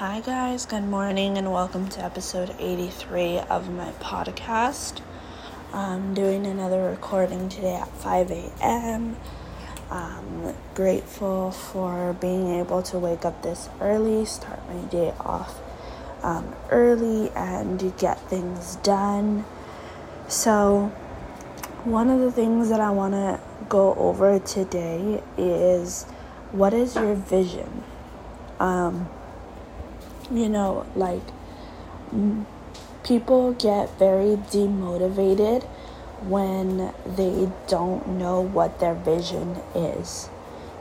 Hi, guys, good morning, and welcome to episode 83 of my podcast. I'm doing another recording today at 5 a.m. I'm grateful for being able to wake up this early, start my day off um, early, and get things done. So, one of the things that I want to go over today is what is your vision? Um, you know, like people get very demotivated when they don't know what their vision is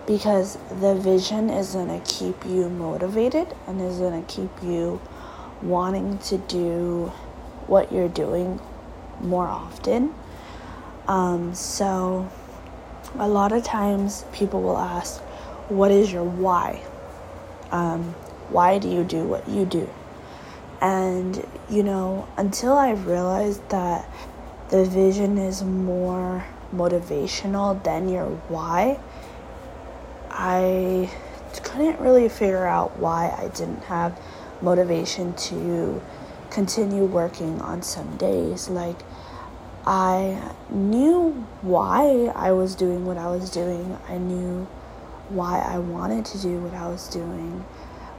because the vision is going to keep you motivated and is going to keep you wanting to do what you're doing more often. Um, so, a lot of times people will ask, What is your why? Um, why do you do what you do? And, you know, until I realized that the vision is more motivational than your why, I couldn't really figure out why I didn't have motivation to continue working on some days. Like, I knew why I was doing what I was doing, I knew why I wanted to do what I was doing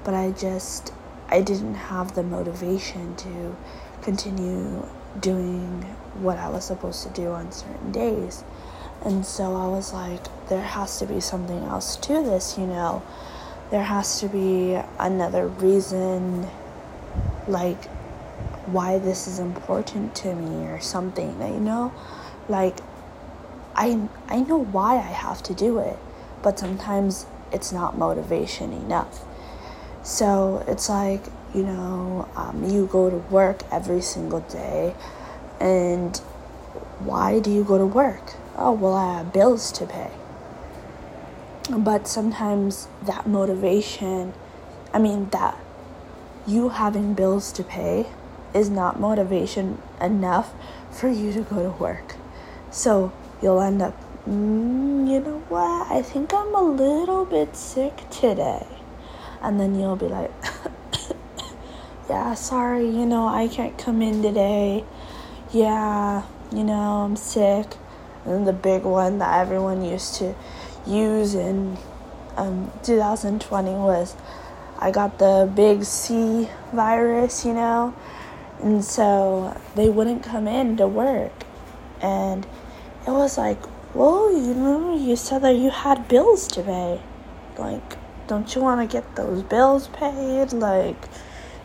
but I just I didn't have the motivation to continue doing what I was supposed to do on certain days. And so I was like, there has to be something else to this, you know. There has to be another reason, like, why this is important to me or something, you know? Like, I, I know why I have to do it, but sometimes it's not motivation enough. So it's like, you know, um, you go to work every single day, and why do you go to work? Oh, well, I have bills to pay. But sometimes that motivation, I mean, that you having bills to pay is not motivation enough for you to go to work. So you'll end up, mm, you know what? I think I'm a little bit sick today and then you'll be like, yeah, sorry, you know, I can't come in today. Yeah, you know, I'm sick. And the big one that everyone used to use in um, 2020 was I got the big C virus, you know, and so they wouldn't come in to work. And it was like, well, you know, you said that you had bills to pay. Like, don't you want to get those bills paid? Like,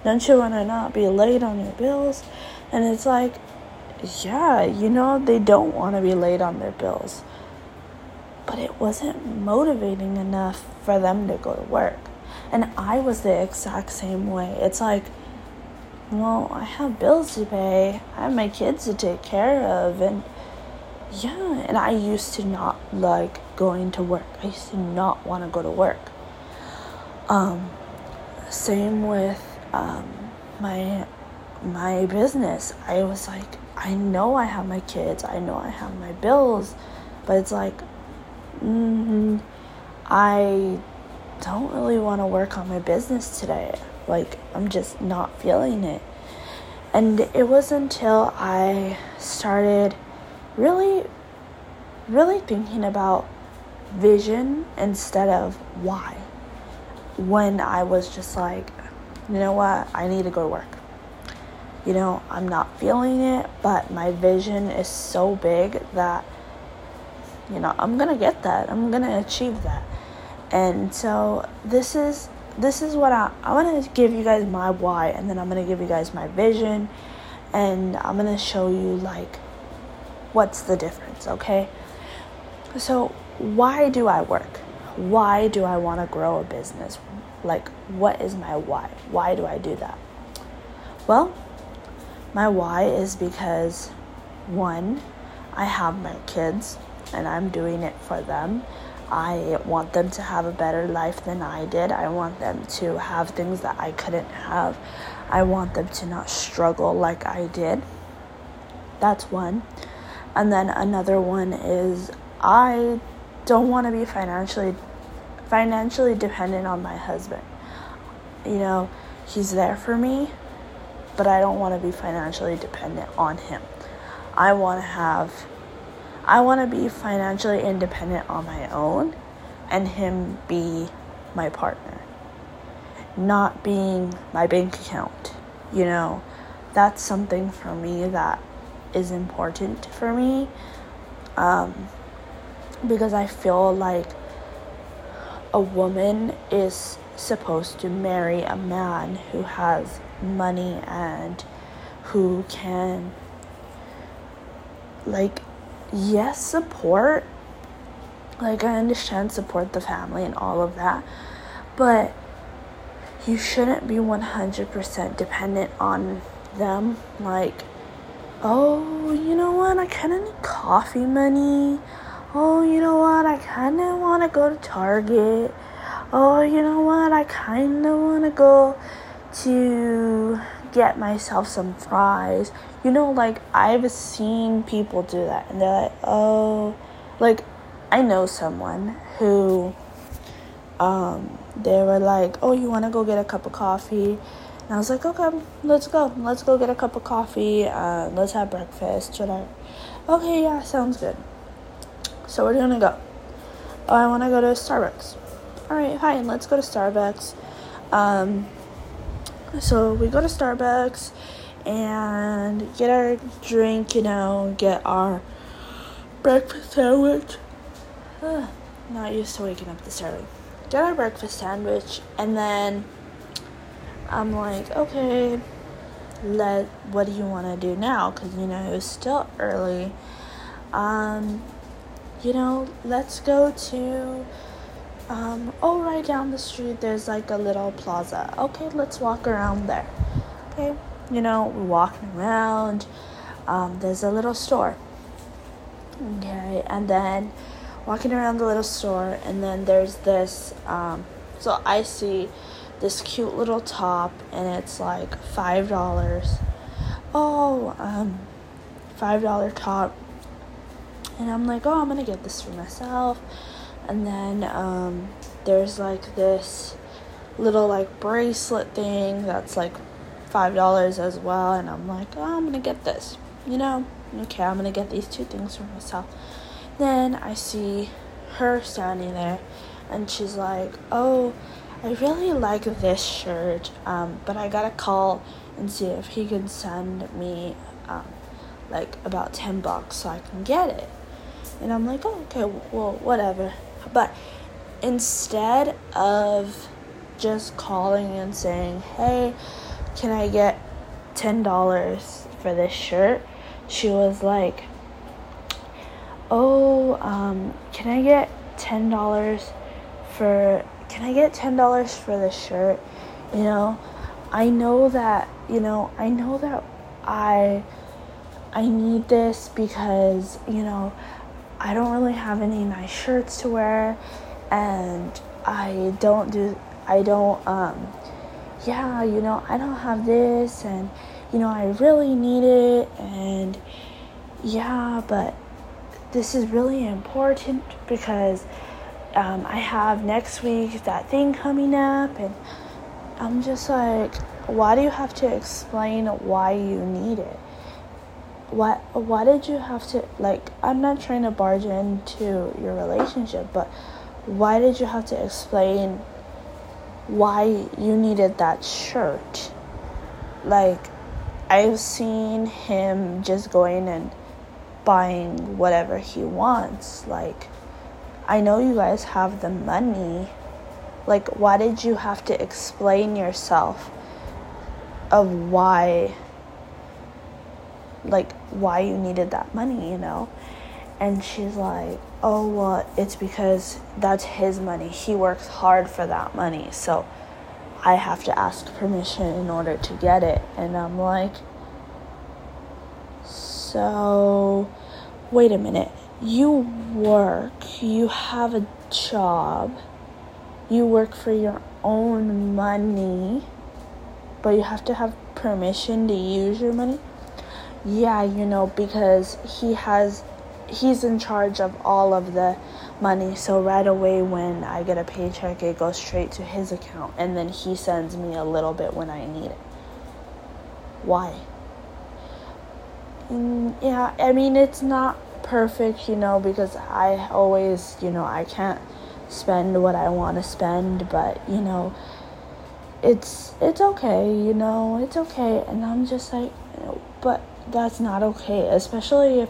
don't you want to not be late on your bills? And it's like, yeah, you know, they don't want to be late on their bills. But it wasn't motivating enough for them to go to work. And I was the exact same way. It's like, well, I have bills to pay, I have my kids to take care of, and yeah, and I used to not like going to work. I used to not want to go to work. Um, same with um, my my business. I was like, I know I have my kids, I know I have my bills, but it's like, mm, I don't really want to work on my business today. Like, I'm just not feeling it. And it was until I started really, really thinking about vision instead of why when I was just like, you know what, I need to go to work. You know, I'm not feeling it, but my vision is so big that, you know, I'm gonna get that. I'm gonna achieve that. And so this is this is what I I want to give you guys my why, and then I'm gonna give you guys my vision, and I'm gonna show you like what's the difference. Okay. So why do I work? Why do I want to grow a business? Like, what is my why? Why do I do that? Well, my why is because one, I have my kids and I'm doing it for them. I want them to have a better life than I did. I want them to have things that I couldn't have. I want them to not struggle like I did. That's one. And then another one is I don't want to be financially financially dependent on my husband. You know, he's there for me, but I don't want to be financially dependent on him. I want to have I want to be financially independent on my own and him be my partner. Not being my bank account. You know, that's something for me that is important for me. Um, because I feel like a woman is supposed to marry a man who has money and who can like yes support like I understand support the family and all of that but you shouldn't be 100% dependent on them like oh you know what I kind of need coffee money oh you know what I kind of want to go to Target oh you know what I kind of want to go to get myself some fries. You know, like I've seen people do that and they're like, oh, like I know someone who, um, they were like, oh, you want to go get a cup of coffee? And I was like, okay, let's go. Let's go get a cup of coffee. Uh, let's have breakfast, whatever. Okay, yeah, sounds good. So we're gonna go. Oh, I want to go to Starbucks. All right, fine. Let's go to Starbucks. Um, so we go to Starbucks and get our drink, you know, get our breakfast sandwich. Ugh, not used to waking up this early. Get our breakfast sandwich, and then I'm like, okay, let what do you want to do now? Because you know it was still early. Um, you know, let's go to um, oh, right down the street, there's like a little plaza. Okay, let's walk around there. Okay, you know, we're walking around. Um, there's a little store. Okay, and then walking around the little store, and then there's this. Um, so I see this cute little top, and it's like five dollars. Oh, um, five dollar top. And I'm like, oh, I'm gonna get this for myself. And then um, there's like this little like bracelet thing that's like five dollars as well. And i'm like oh i'm gonna get this you know? Okay i'm gonna get these two things for myself. Then i see her standing there and she's like oh i really like this shirt um, but i gotta call and see if he can send me um, like about 10 bucks so i can get it and i'm like oh okay well whatever but instead of just calling and saying, hey, can I get $10 for this shirt? She was like, oh, um, can I get $10 for, can I get $10 for this shirt? You know, I know that, you know, I know that I, I need this because, you know, I don't really have any nice shirts to wear and I don't do I don't um yeah, you know, I don't have this and you know, I really need it and yeah, but this is really important because um, I have next week that thing coming up and I'm just like why do you have to explain why you need it? Why why did you have to like I'm not trying to barge into your relationship, but why did you have to explain why you needed that shirt? Like I've seen him just going and buying whatever he wants. Like I know you guys have the money. Like why did you have to explain yourself of why like why you needed that money, you know? And she's like, "Oh, well, it's because that's his money. He works hard for that money. So I have to ask permission in order to get it." And I'm like, "So wait a minute. You work, you have a job. You work for your own money, but you have to have permission to use your money?" Yeah, you know, because he has he's in charge of all of the money. So right away when I get a paycheck, it goes straight to his account and then he sends me a little bit when I need it. Why? Mm, yeah, I mean, it's not perfect, you know, because I always, you know, I can't spend what I want to spend, but, you know, it's it's okay, you know, it's okay. And I'm just like, but that's not okay, especially if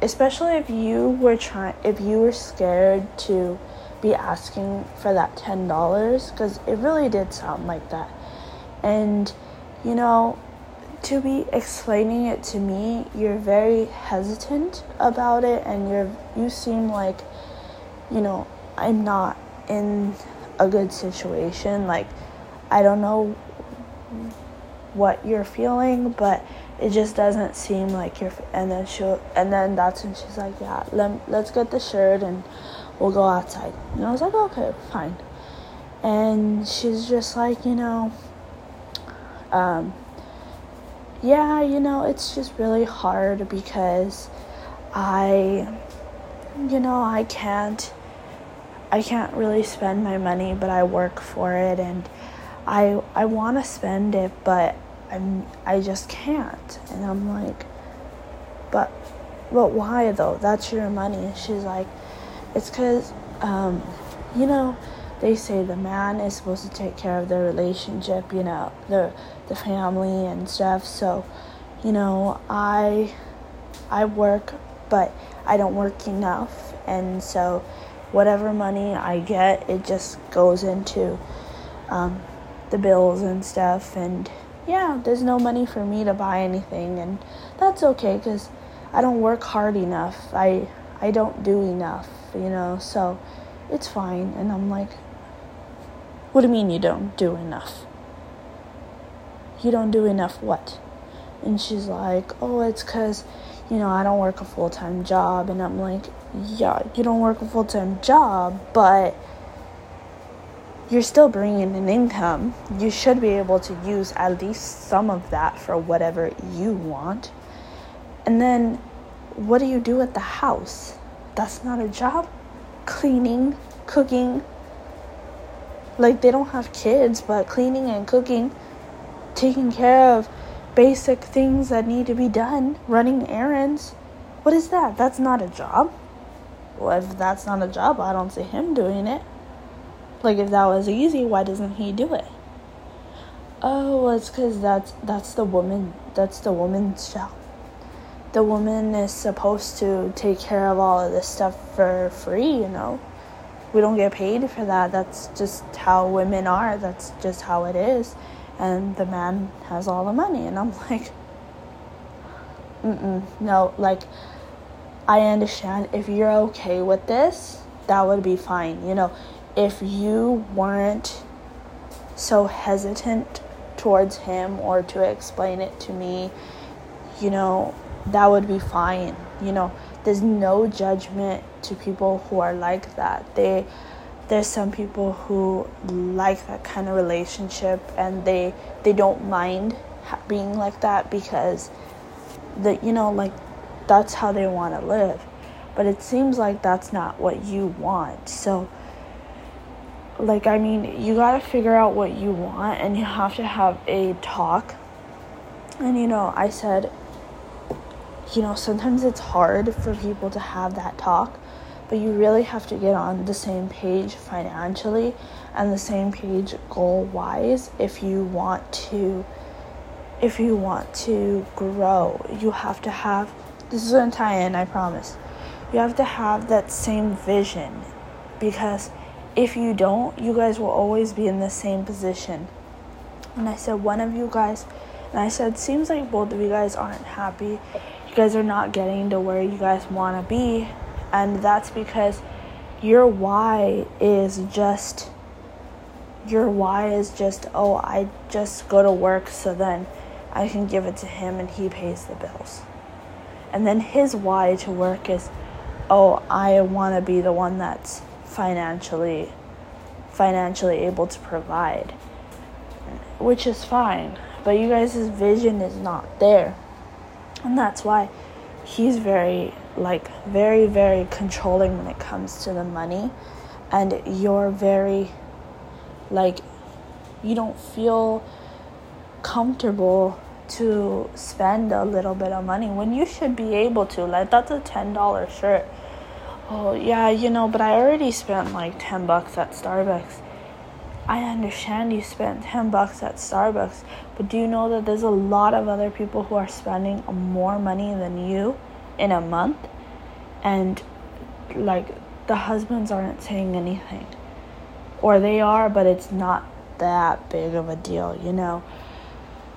especially if you were trying if you were scared to be asking for that $10 cuz it really did sound like that. And you know, to be explaining it to me, you're very hesitant about it and you're you seem like you know, I'm not in a good situation. Like I don't know what you're feeling, but it just doesn't seem like you're. And then she and then that's when she's like, yeah, let let's get the shirt and we'll go outside. And I was like, okay, fine. And she's just like, you know, um, yeah, you know, it's just really hard because I, you know, I can't. I can't really spend my money, but I work for it and I I want to spend it, but I'm I just can't. And I'm like, but but why though? That's your money. And she's like, it's because um, you know they say the man is supposed to take care of the relationship, you know, the the family and stuff. So, you know, I I work, but I don't work enough, and so whatever money I get, it just goes into um, the bills and stuff. And yeah, there's no money for me to buy anything, and that's okay because I don't work hard enough. I I don't do enough, you know. So it's fine. And I'm like, what do you mean you don't do enough? You don't do enough what? And she's like, oh, it's because, you know, I don't work a full time job. And I'm like, yeah, you don't work a full time job, but you're still bringing in income. You should be able to use at least some of that for whatever you want. And then, what do you do at the house? That's not a job. Cleaning, cooking. Like, they don't have kids, but cleaning and cooking, taking care of basic things that need to be done, running errands. What is that? That's not a job. Well, if that's not a job, I don't see him doing it. Like if that was easy, why doesn't he do it? Oh, well, it's because that's that's the woman. That's the woman's job. The woman is supposed to take care of all of this stuff for free. You know, we don't get paid for that. That's just how women are. That's just how it is. And the man has all the money, and I'm like, Mm no, like I understand if you're okay with this, that would be fine. You know, if you weren't so hesitant towards him or to explain it to me, you know, that would be fine. You know, there's no judgment to people who are like that. They there's some people who like that kind of relationship and they they don't mind being like that because the you know like that's how they want to live. But it seems like that's not what you want. So, like, I mean, you got to figure out what you want and you have to have a talk. And, you know, I said, you know, sometimes it's hard for people to have that talk, but you really have to get on the same page financially and the same page goal wise if you want to if you want to grow you have to have this is gonna tie in, I promise. You have to have that same vision because if you don't, you guys will always be in the same position. And I said, one of you guys, and I said, seems like both of you guys aren't happy. You guys are not getting to where you guys want to be. And that's because your why is just, your why is just, oh, I just go to work so then I can give it to him and he pays the bills. And then his why to work is, oh, I want to be the one that's financially financially able to provide. Which is fine, but you guys' vision is not there. And that's why he's very like very very controlling when it comes to the money and you're very like you don't feel comfortable to spend a little bit of money when you should be able to like that's a $10 shirt oh yeah you know but i already spent like 10 bucks at starbucks. I understand you spent 10 bucks at starbucks but do you know that there's a lot of other people who are spending more money than you in a month? And like the husbands aren't saying anything. Or they are but it's not that big of a deal you know?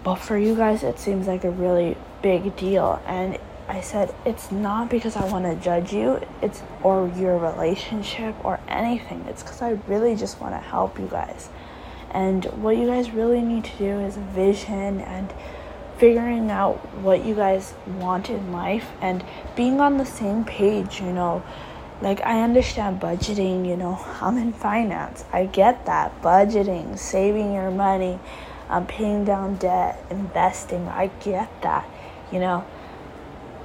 But for you guys it seems like a really big deal. And I said it's not because I want to judge you, it's or your relationship or anything. It's cuz I really just want to help you guys. And what you guys really need to do is vision and figuring out what you guys want in life and being on the same page, you know. Like I understand budgeting, you know. I'm in finance. I get that. Budgeting, saving your money, um, paying down debt, investing. I get that, you know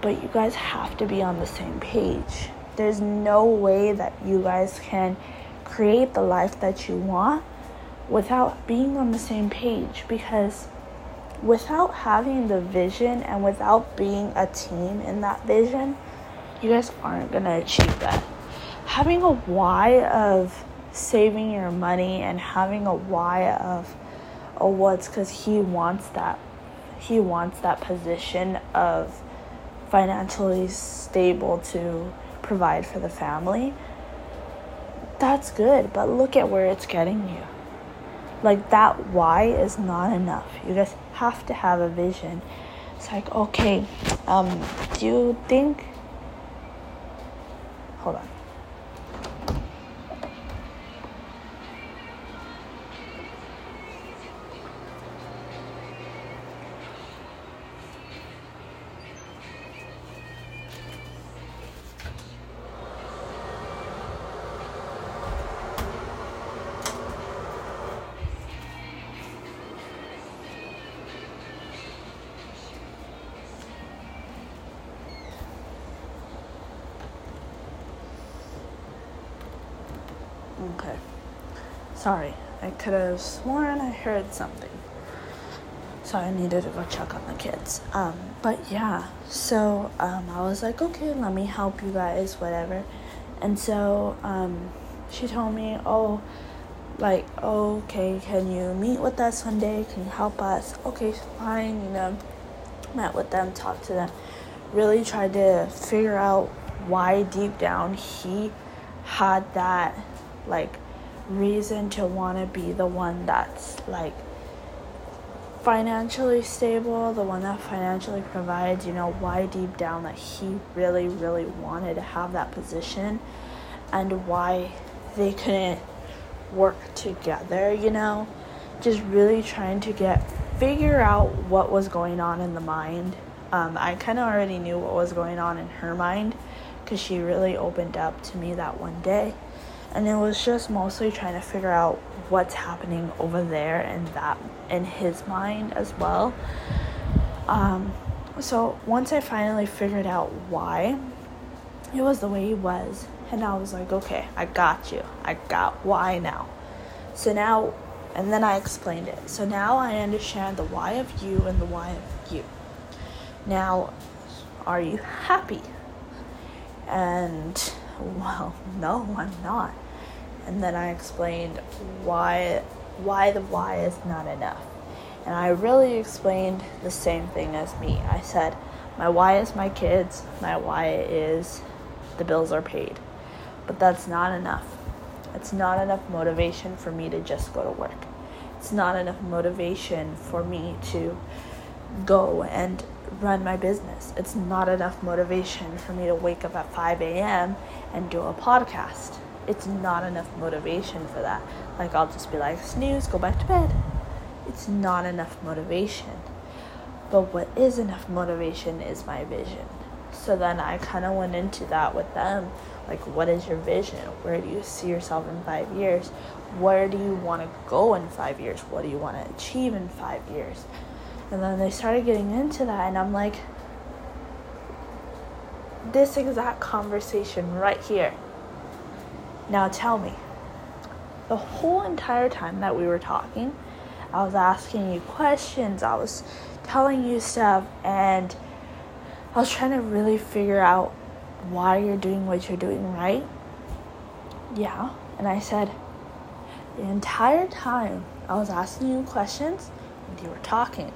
but you guys have to be on the same page. There's no way that you guys can create the life that you want without being on the same page because without having the vision and without being a team in that vision, you guys aren't going to achieve that. Having a why of saving your money and having a why of oh what's cuz he wants that he wants that position of financially stable to provide for the family, that's good. But look at where it's getting you. Like that why is not enough. You guys have to have a vision. It's like, okay, um, do you think hold on. Okay. Sorry, I could have sworn I heard something. So I needed to go check on the kids. Um, but yeah, so um, I was like, okay, let me help you guys, whatever. And so um, she told me, oh, like, okay, can you meet with us one day? Can you help us? Okay, fine, you know. Met with them, talked to them, really tried to figure out why deep down he had that like reason to want to be the one that's like financially stable, the one that financially provides, you know, why deep down that he really, really wanted to have that position and why they couldn't work together, you know, just really trying to get figure out what was going on in the mind. Um, I kind of already knew what was going on in her mind because she really opened up to me that one day and it was just mostly trying to figure out what's happening over there and that in his mind as well. Um, so once I finally figured out why it was the way he was, and I was like, okay, I got you. I got why now. So now, and then I explained it. So now I understand the why of you and the why of you. Now, are you happy? And well, no, I'm not and then I explained why why the why is not enough. And I really explained the same thing as me. I said, my why is my kids, my why is the bills are paid. But that's not enough. It's not enough motivation for me to just go to work. It's not enough motivation for me to go and run my business. It's not enough motivation for me to wake up at 5 a.m. and do a podcast it's not enough motivation for that. Like, I'll just be like, snooze, go back to bed. It's not enough motivation. But what is enough motivation is my vision. So then I kind of went into that with them. Like, what is your vision? Where do you see yourself in five years? Where do you want to go in five years? What do you want to achieve in five years? And then they started getting into that, and I'm like, this exact conversation right here. Now tell me, the whole entire time that we were talking, I was asking you questions, I was telling you stuff, and I was trying to really figure out why you're doing what you're doing, right? Yeah. And I said, the entire time I was asking you questions and you were talking.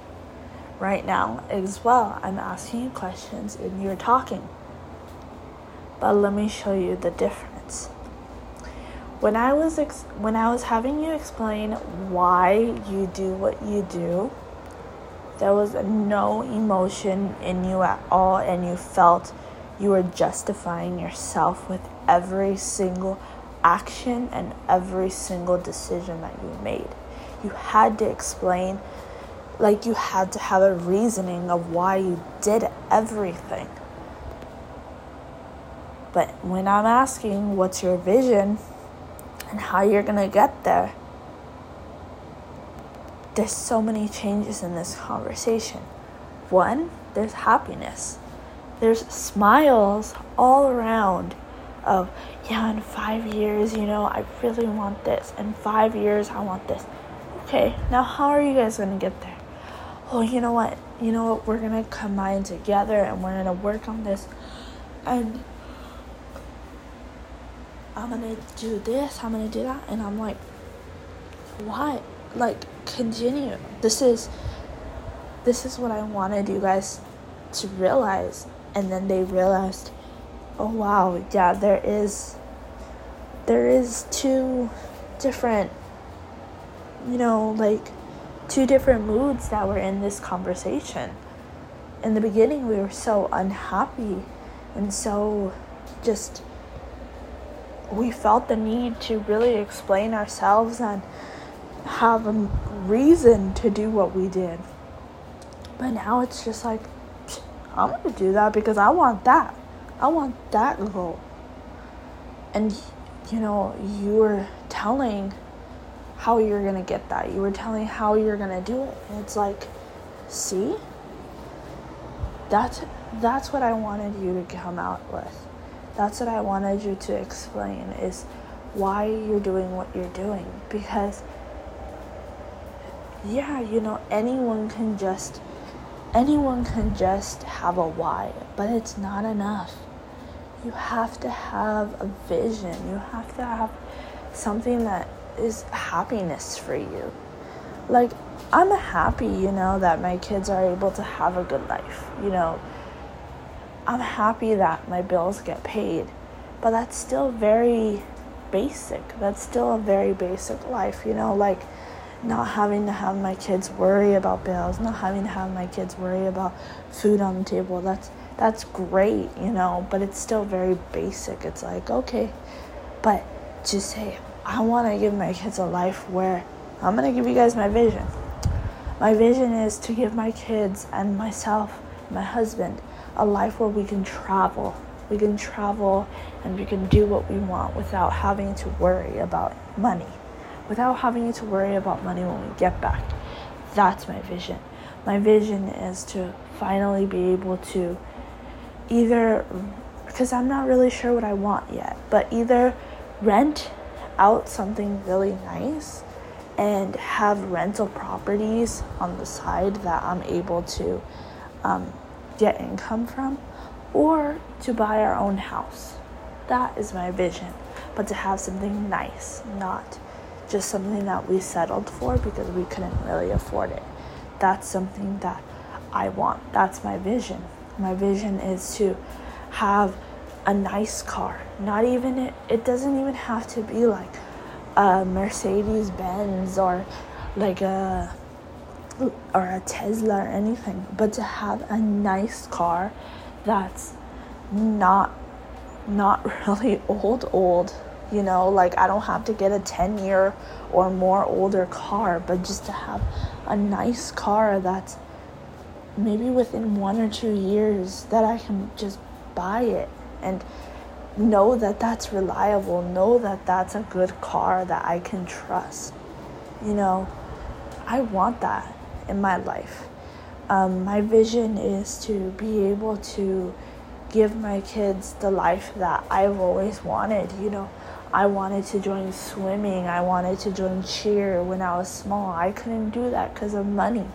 Right now, as well, I'm asking you questions and you're talking. But let me show you the difference. When I was ex- when I was having you explain why you do what you do, there was no emotion in you at all and you felt you were justifying yourself with every single action and every single decision that you made. You had to explain like you had to have a reasoning of why you did everything. But when I'm asking what's your vision and how you're going to get there, there's so many changes in this conversation. One, there's happiness. There's smiles all around of, yeah, in five years, you know, I really want this. In five years, I want this. Okay, now how are you guys going to get there? Oh, you know what? You know what? We're going to combine together and we're going to work on this. And I'm gonna do this, I'm gonna do that, and I'm like, why? Like, continue. This is, this is what I wanted you guys to realize, and then they realized, oh wow, yeah, there is, there is two different, you know, like, two different moods that were in this conversation. In the beginning, we were so unhappy and so just we felt the need to really explain ourselves and have a reason to do what we did. But now it's just like, I'm gonna do that because I want that. I want that goal. And, you know, you were telling how you're gonna get that. You were telling how you're gonna do it. And it's like, see? That's that's what I wanted you to come out with. That's what I wanted you to explain is why you're doing what you're doing because yeah, you know, anyone can just anyone can just have a why, but it's not enough. You have to have a vision. You have to have something that is happiness for you. Like I'm happy, you know, that my kids are able to have a good life. You know, I'm happy that my bills get paid, but that's still very basic. That's still a very basic life, you know, like not having to have my kids worry about bills, not having to have my kids worry about food on the table. That's that's great, you know, but it's still very basic. It's like, okay, but to say I want to give my kids a life where I'm going to give you guys my vision. My vision is to give my kids and myself, my husband, a life where we can travel. We can travel and we can do what we want without having to worry about money, without having to worry about money when we get back. That's my vision. My vision is to finally be able to either, because I'm not really sure what I want yet, but either rent out something really nice and have rental properties on the side that I'm able to um, get income from, or to buy our own house. That is my vision. But to have something nice, not just something that we settled for because we couldn't really afford it. That's something that I want. That's my vision. My vision is to have a nice car. Not even it, it doesn't even have to be like a Mercedes Benz or like a or a Tesla or anything, but to have a nice car that's not not really old old you know like i don't have to get a 10 year or more older car but just to have a nice car that's maybe within one or two years that i can just buy it and know that that's reliable know that that's a good car that i can trust you know? I want that in my life. Um, my vision is to be able to give my kids the life that I've always wanted. You know, I wanted to join swimming, I wanted to join cheer when I was small. I couldn't do that because of money.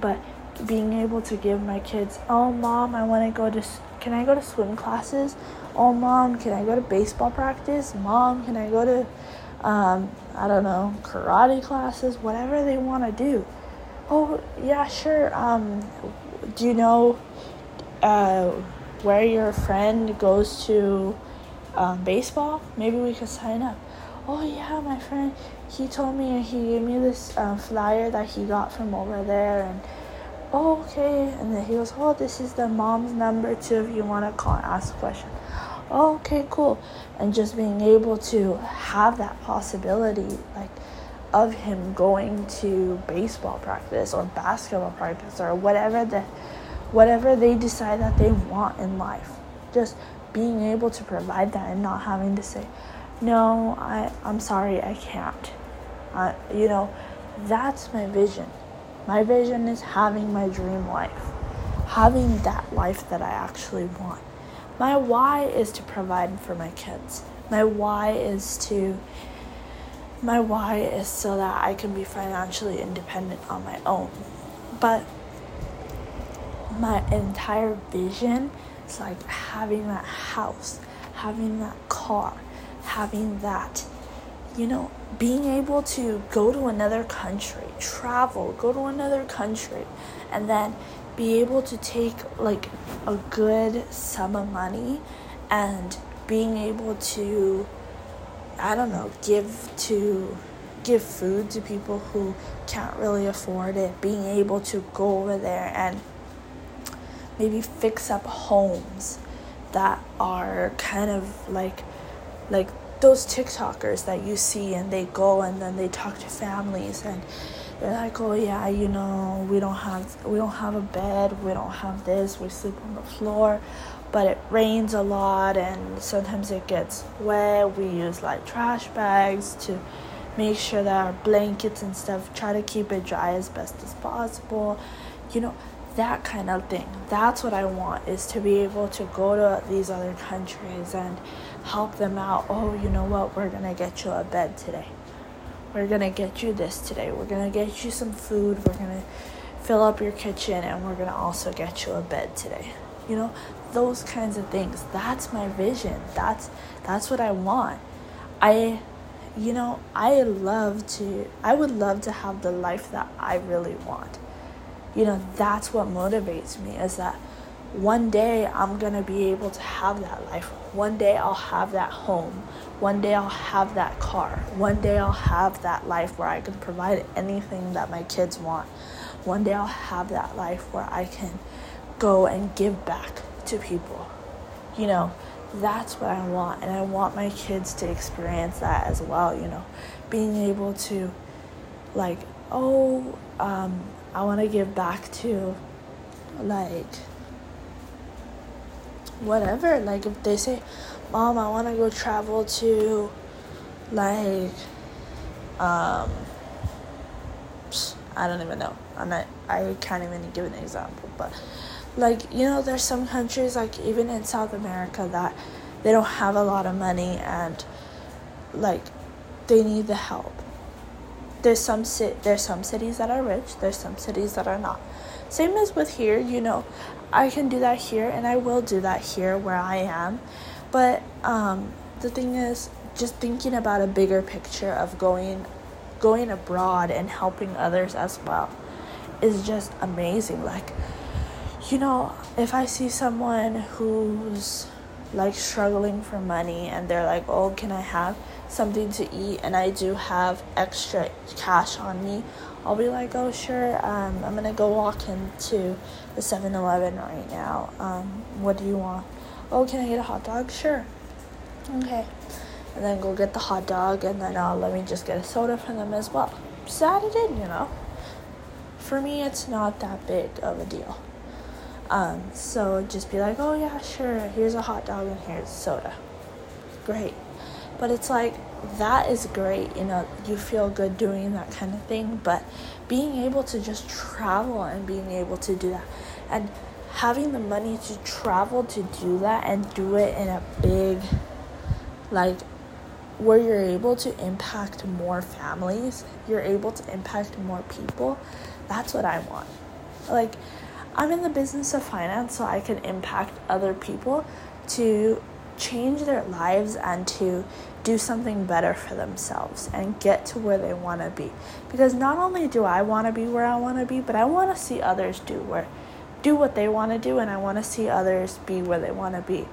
But being able to give my kids, oh, mom, I want to go to, can I go to swim classes? Oh, mom, can I go to baseball practice? Mom, can I go to, um, I don't know, karate classes? Whatever they want to do. Oh, yeah, sure. Um, do you know uh, where your friend goes to um, baseball? Maybe we could sign up. Oh, yeah, my friend, he told me and he gave me this uh, flyer that he got from over there and oh, okay. And then he goes, oh, this is the mom's number too if you want to call and ask a question. Oh, okay, cool. And just being able to have that possibility, like, of him going to baseball practice or basketball practice or whatever the whatever they decide that they want in life. Just being able to provide that and not having to say, no, I, I'm sorry, I can't. Uh, you know, that's my vision. My vision is having my dream life, having that life that I actually want. My why is to provide for my kids. My why is to my why is so that I can be financially independent on my own. But my entire vision is like having that house, having that car, having that you know, being able to go to another country, travel, go to another country, and then be able to take like a good sum of money and being able to I don't know, give to give food to people who can't really afford it, being able to go over there and maybe fix up homes that are kind of like like those TikTokers that you see and they go and then they talk to families and they're like, oh yeah, you know, we don't have we don't have a bed, we don't have this, we sleep on the floor, but it rains a lot and sometimes it gets wet. We use like trash bags to make sure that our blankets and stuff try to keep it dry as best as possible. You know, that kind of thing. That's what I want is to be able to go to these other countries and help them out. Oh, you know what? We're going to get you a bed today. We're going to get you this today. We're going to get you some food. We're going to fill up your kitchen and we're going to also get you a bed today. You know, those kinds of things. That's my vision. That's that's what I want. I you know, I love to I would love to have the life that I really want. You know, that's what motivates me is that one day I'm going to be able to have that life. One day I'll have that home. One day I'll have that car. One day I'll have that life where I can provide anything that my kids want. One day I'll have that life where I can go and give back to people. You know, that's what I want. And I want my kids to experience that as well, you know, being able to, like, oh, um, I want to give back to, like, whatever. Like if they say, "Mom, I want to go travel to like um I don't even know. I'm not I can't even give an example, but like you know there's some countries like even in South America that they don't have a lot of money and like they need the help. There's some ci- there's some cities that are rich, there's some cities that are not. Same as with here, you know, I can do that here and I will do that here where I am. But um, the thing is, just thinking about a bigger picture of going going abroad and helping others as well is just amazing. Like, you know, if I see someone who's like struggling for money and they're like, oh, can I have something to eat? And I do have extra cash on me, I'll be like, oh, sure, um, I'm gonna go walk into the 7 Eleven right now. Um, what do you want? Oh, can I get a hot dog? Sure. Okay. And then go get the hot dog, and then uh, let me just get a soda for them as well. Just add in, you know? For me, it's not that big of a deal. Um, so just be like, oh, yeah, sure, here's a hot dog and here's soda. Great. But it's like, that is great, you know, you feel good doing that kind of thing, but being able to just travel and being able to do that. And having the money to travel to do that and do it in a big like where you're able to impact more families, you're able to impact more people. That's what I want. Like I'm in the business of finance so I can impact other people to change their lives and to do something better for themselves and get to where they want to be. Because not only do I want to be where I want to be, but I want to see others do where do what they want to do and I want to see others be where they want to be.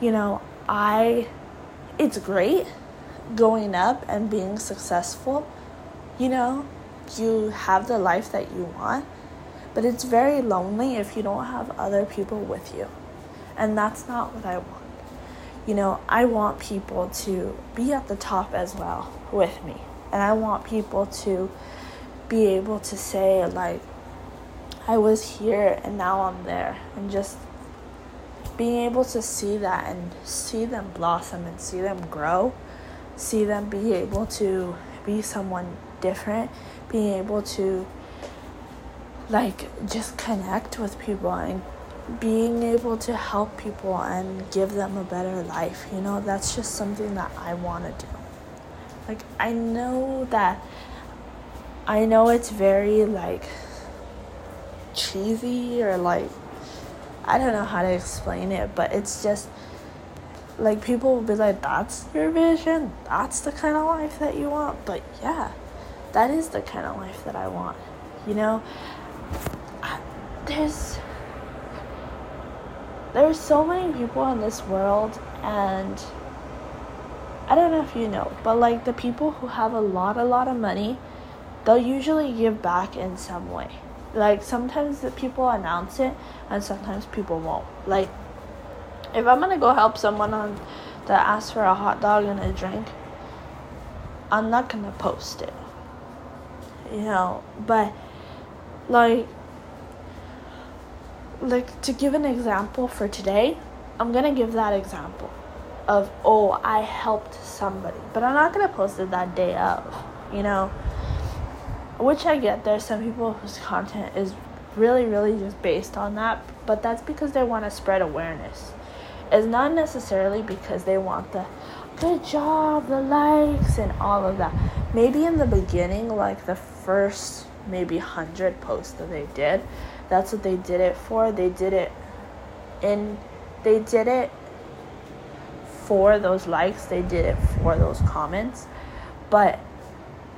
You know, I it's great going up and being successful. You know, you have the life that you want, but it's very lonely if you don't have other people with you. And that's not what I want. You know, I want people to be at the top as well with me. And I want people to be able to say, like, I was here and now I'm there. And just being able to see that and see them blossom and see them grow, see them be able to be someone different, being able to like just connect with people and being able to help people and give them a better life. You know, that's just something that I want to do. Like I know that I know it's very like cheesy or like I don't know how to explain it, but it's just like people will be like, that's your vision, that's the kind of life that you want. But yeah, that is the kind of life that I want. You know, Uh, there's there's so many people in this world and I don't know if you know, but like the people who have a lot a lot of money, they'll usually give back in some way. Like sometimes the people announce it and sometimes people won't. Like if I'm gonna go help someone on that asks for a hot dog and a drink, I'm not gonna post it. You know, but like like to give an example for today, I'm gonna give that example of oh I helped somebody, but I'm not gonna post it that day of, you know which I get. There's some people whose content is really, really just based on that, but that's because they want to spread awareness. It's not necessarily because they want the good job, the likes, and all of that. Maybe in the beginning, like the first maybe 100 posts that they did, that's what they did it for. They did it in, they did it for those likes, they did it for those comments. But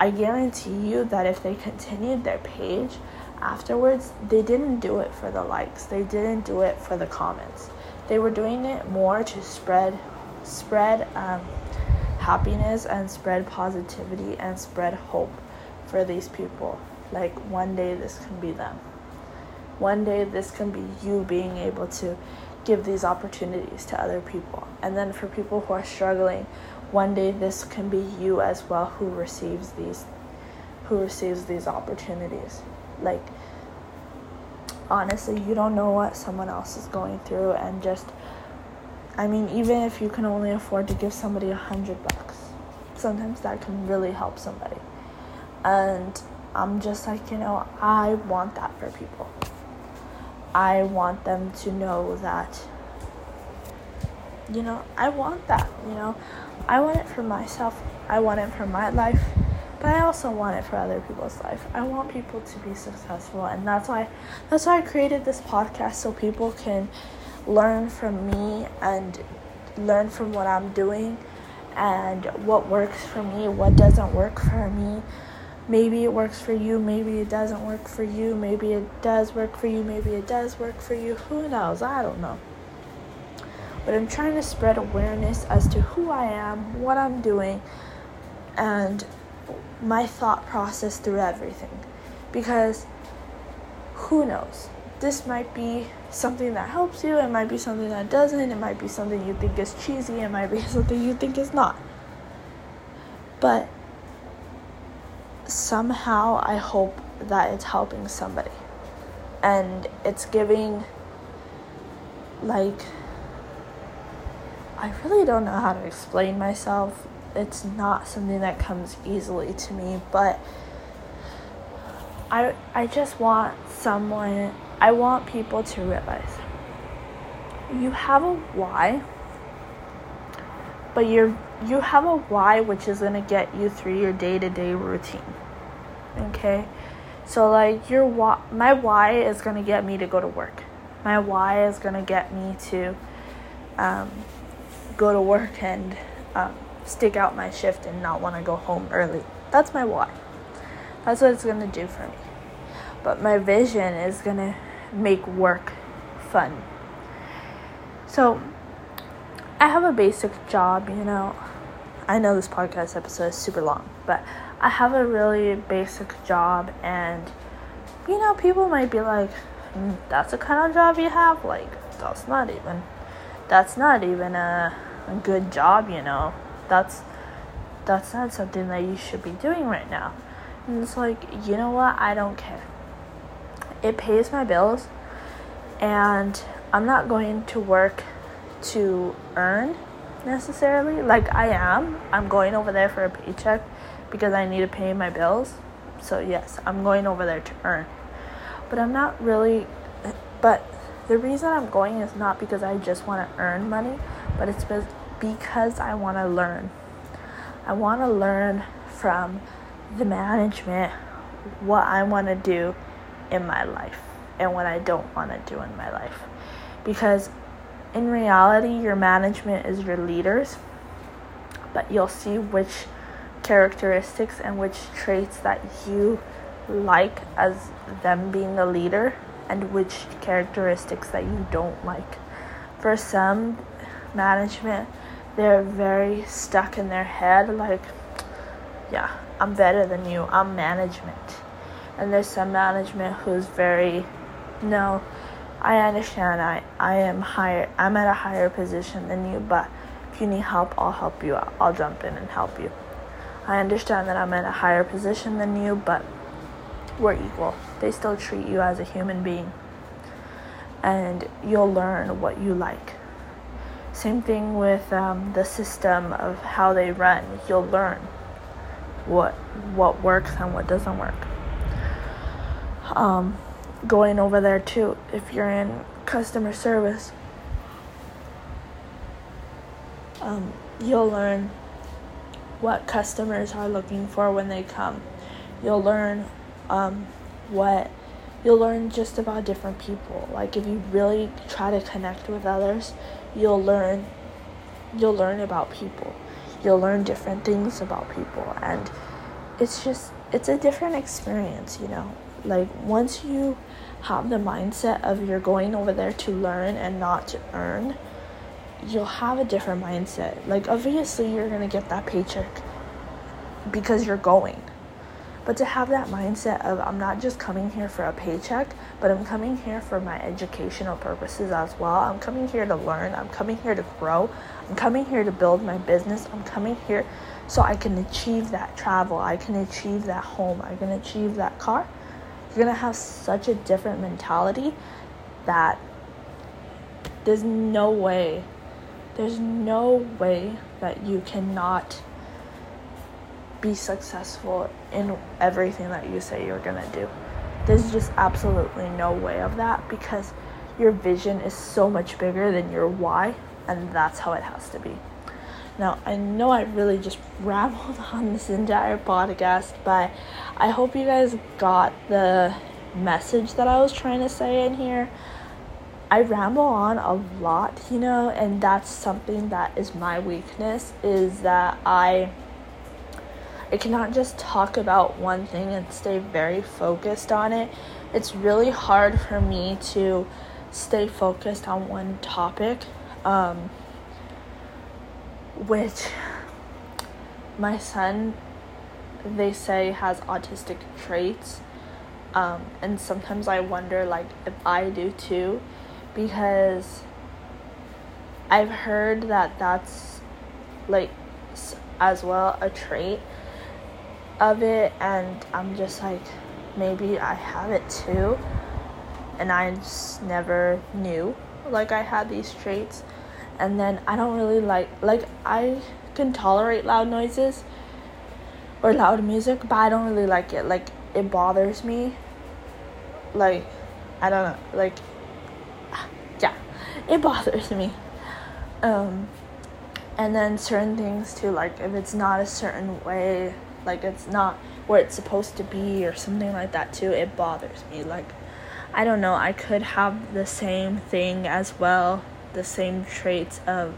I guarantee you that if they continued their page afterwards, they didn't do it for the likes. They didn't do it for the comments. They were doing it more to spread, spread um, happiness and spread positivity and spread hope for these people. Like one day this can be them. One day this can be you being able to give these opportunities to other people. And then for people who are struggling one day this can be you as well who receives these who receives these opportunities like honestly you don't know what someone else is going through and just i mean even if you can only afford to give somebody a hundred bucks sometimes that can really help somebody and i'm just like you know i want that for people i want them to know that you know i want that you know I want it for myself, I want it for my life, but I also want it for other people's life. I want people to be successful and that's why that's why I created this podcast so people can learn from me and learn from what I'm doing and what works for me, what doesn't work for me. Maybe it works for you, maybe it doesn't work for you, maybe it does work for you, maybe it does work for you. Who knows? I don't know but I'm trying to spread awareness as to who I am, what I'm doing, and my thought process through everything. Because who knows? This might be something that helps you, it might be something that doesn't, it might be something you think is cheesy, it might be something you think is not. But somehow I hope that it's helping somebody. And it's giving like I really don't know how to explain myself. It's not something that comes easily to me, but I I just want someone I want people to realize you have a why but you're you have a why which is going to get you through your day-to-day routine okay? So like your why my why is to get me to go to work. My why is to get me to um, go to work and um, stick out my shift and not want to go home early. That's my why. That's what it's to do for me. But my vision is to make work fun. So I have a basic job, you know. I know this podcast episode is super long, but I have a really basic job, and you know, people might be like, mm, "That's the kind of job you have." Like, that's not even, that's not even a, a good job, you know. That's that's not something that you should be doing right now. And it's like, you know what? I don't care. It pays my bills, and I'm not going to work to earn necessarily. Like I am. I'm going over there for a paycheck because I need to pay my bills. So yes, I'm going over there to earn. But I'm not really but the reason I'm going is not because I just want to earn money, but it's because I want to learn. I want to learn from the management what I want to do in my life and what I don't want to do in my life because in reality, your management is your leaders, but you'll see which characteristics and which traits that you like as them being a leader and which characteristics that you don't like. For some management, they're very stuck in their head, like, yeah, I'm better than you, I'm management. And there's some management who's very, no, I understand I, I am higher I'm at a higher position than you, but if you need help, I'll help you out. I'll jump in and help you. I understand that I'm in a higher position than you, but we're equal. They still treat you as a human being. And you'll learn what you like. Same thing with um, the system of how they run. You'll learn what what works and what doesn't work. Um, going over there too if you're in customer service. Um, you'll learn what customers are looking for when they come. You'll learn um, what you'll learn just about different people. Like if you really try to connect with others, you'll learn you'll learn about people. You'll learn different things about people and it's just it's a different experience, you know. Like once you have the mindset of you're going over there to learn and not to earn, you'll have a different mindset. Like obviously you're going to get that paycheck because you're going. But to have that mindset of I'm not just coming here for a paycheck, but I'm coming here for my educational purposes as well. I'm coming here to learn. I'm coming here to grow. I'm coming here to build my business. I'm coming here so I can achieve that travel. I can achieve that home. I can achieve that car you're gonna have such a different mentality that there's no way there's no way that you cannot be successful in everything that you say you're gonna do. There's just absolutely no way of that because your vision is so much bigger than your why, and that's how it has to be. Now, I know I really just rambled on this entire podcast, but I hope you guys got the message that I was trying to say in here. I ramble on a lot, you know, and that's something that is my weakness is that I I cannot just talk about one thing and stay very focused on it. It's really hard for me to stay focused on one topic. Um, which my son they say has autistic traits um, and sometimes i wonder like if i do too because i've heard that that's like as well a trait of it and i'm just like maybe i have it too and i just never knew like i had these traits and then I don't really like like I can tolerate loud noises or loud music, but I don't really like it. Like it bothers me. Like, I don't know, like, it bothers me. Um, and then certain things too, like if it's not a certain way, like it's not where it's supposed to be or something like that too, it bothers me. Like, I don't know, I could have the same thing as well, the same traits of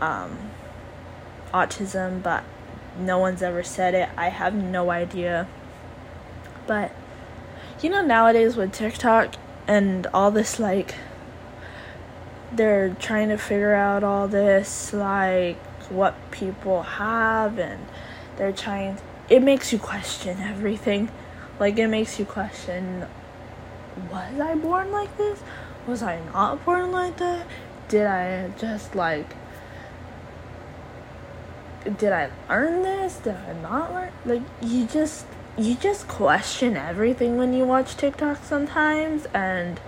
um, autism, but no one's ever said it. I have no idea. But you know, nowadays with TikTok and all this, like, they're trying to figure out all this, like, what people have, and they're trying. It makes you question everything. Like, it makes you question was I born like this? Was I not born like that? Did I just, like, did I learn this? Did I not learn? Like you just you just question everything when you watch TikTok sometimes and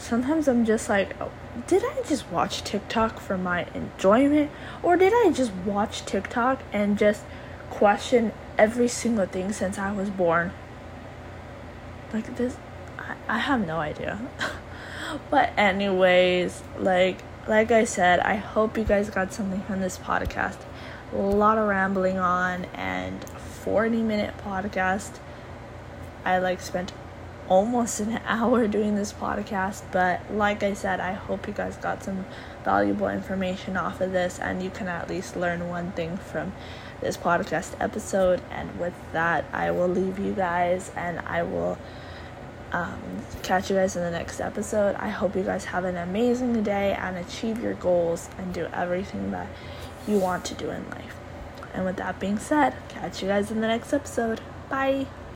sometimes I'm just like, oh, did I just watch TikTok for my enjoyment or did I just watch TikTok and just question every single thing since I was born? Like this I, I have no idea. but anyways, like like I said, I hope you guys got something from this podcast. A lot of rambling on and 40 minute podcast. I like spent almost an hour doing this podcast, but like I said, I hope you guys got some valuable information off of this and you can at least learn one thing from this podcast episode. And with that, I will leave you guys and I will um, catch you guys in the next episode. I hope you guys have an amazing day and achieve your goals and do everything that you want to do in life. And with that being said, catch you guys in the next episode. Bye.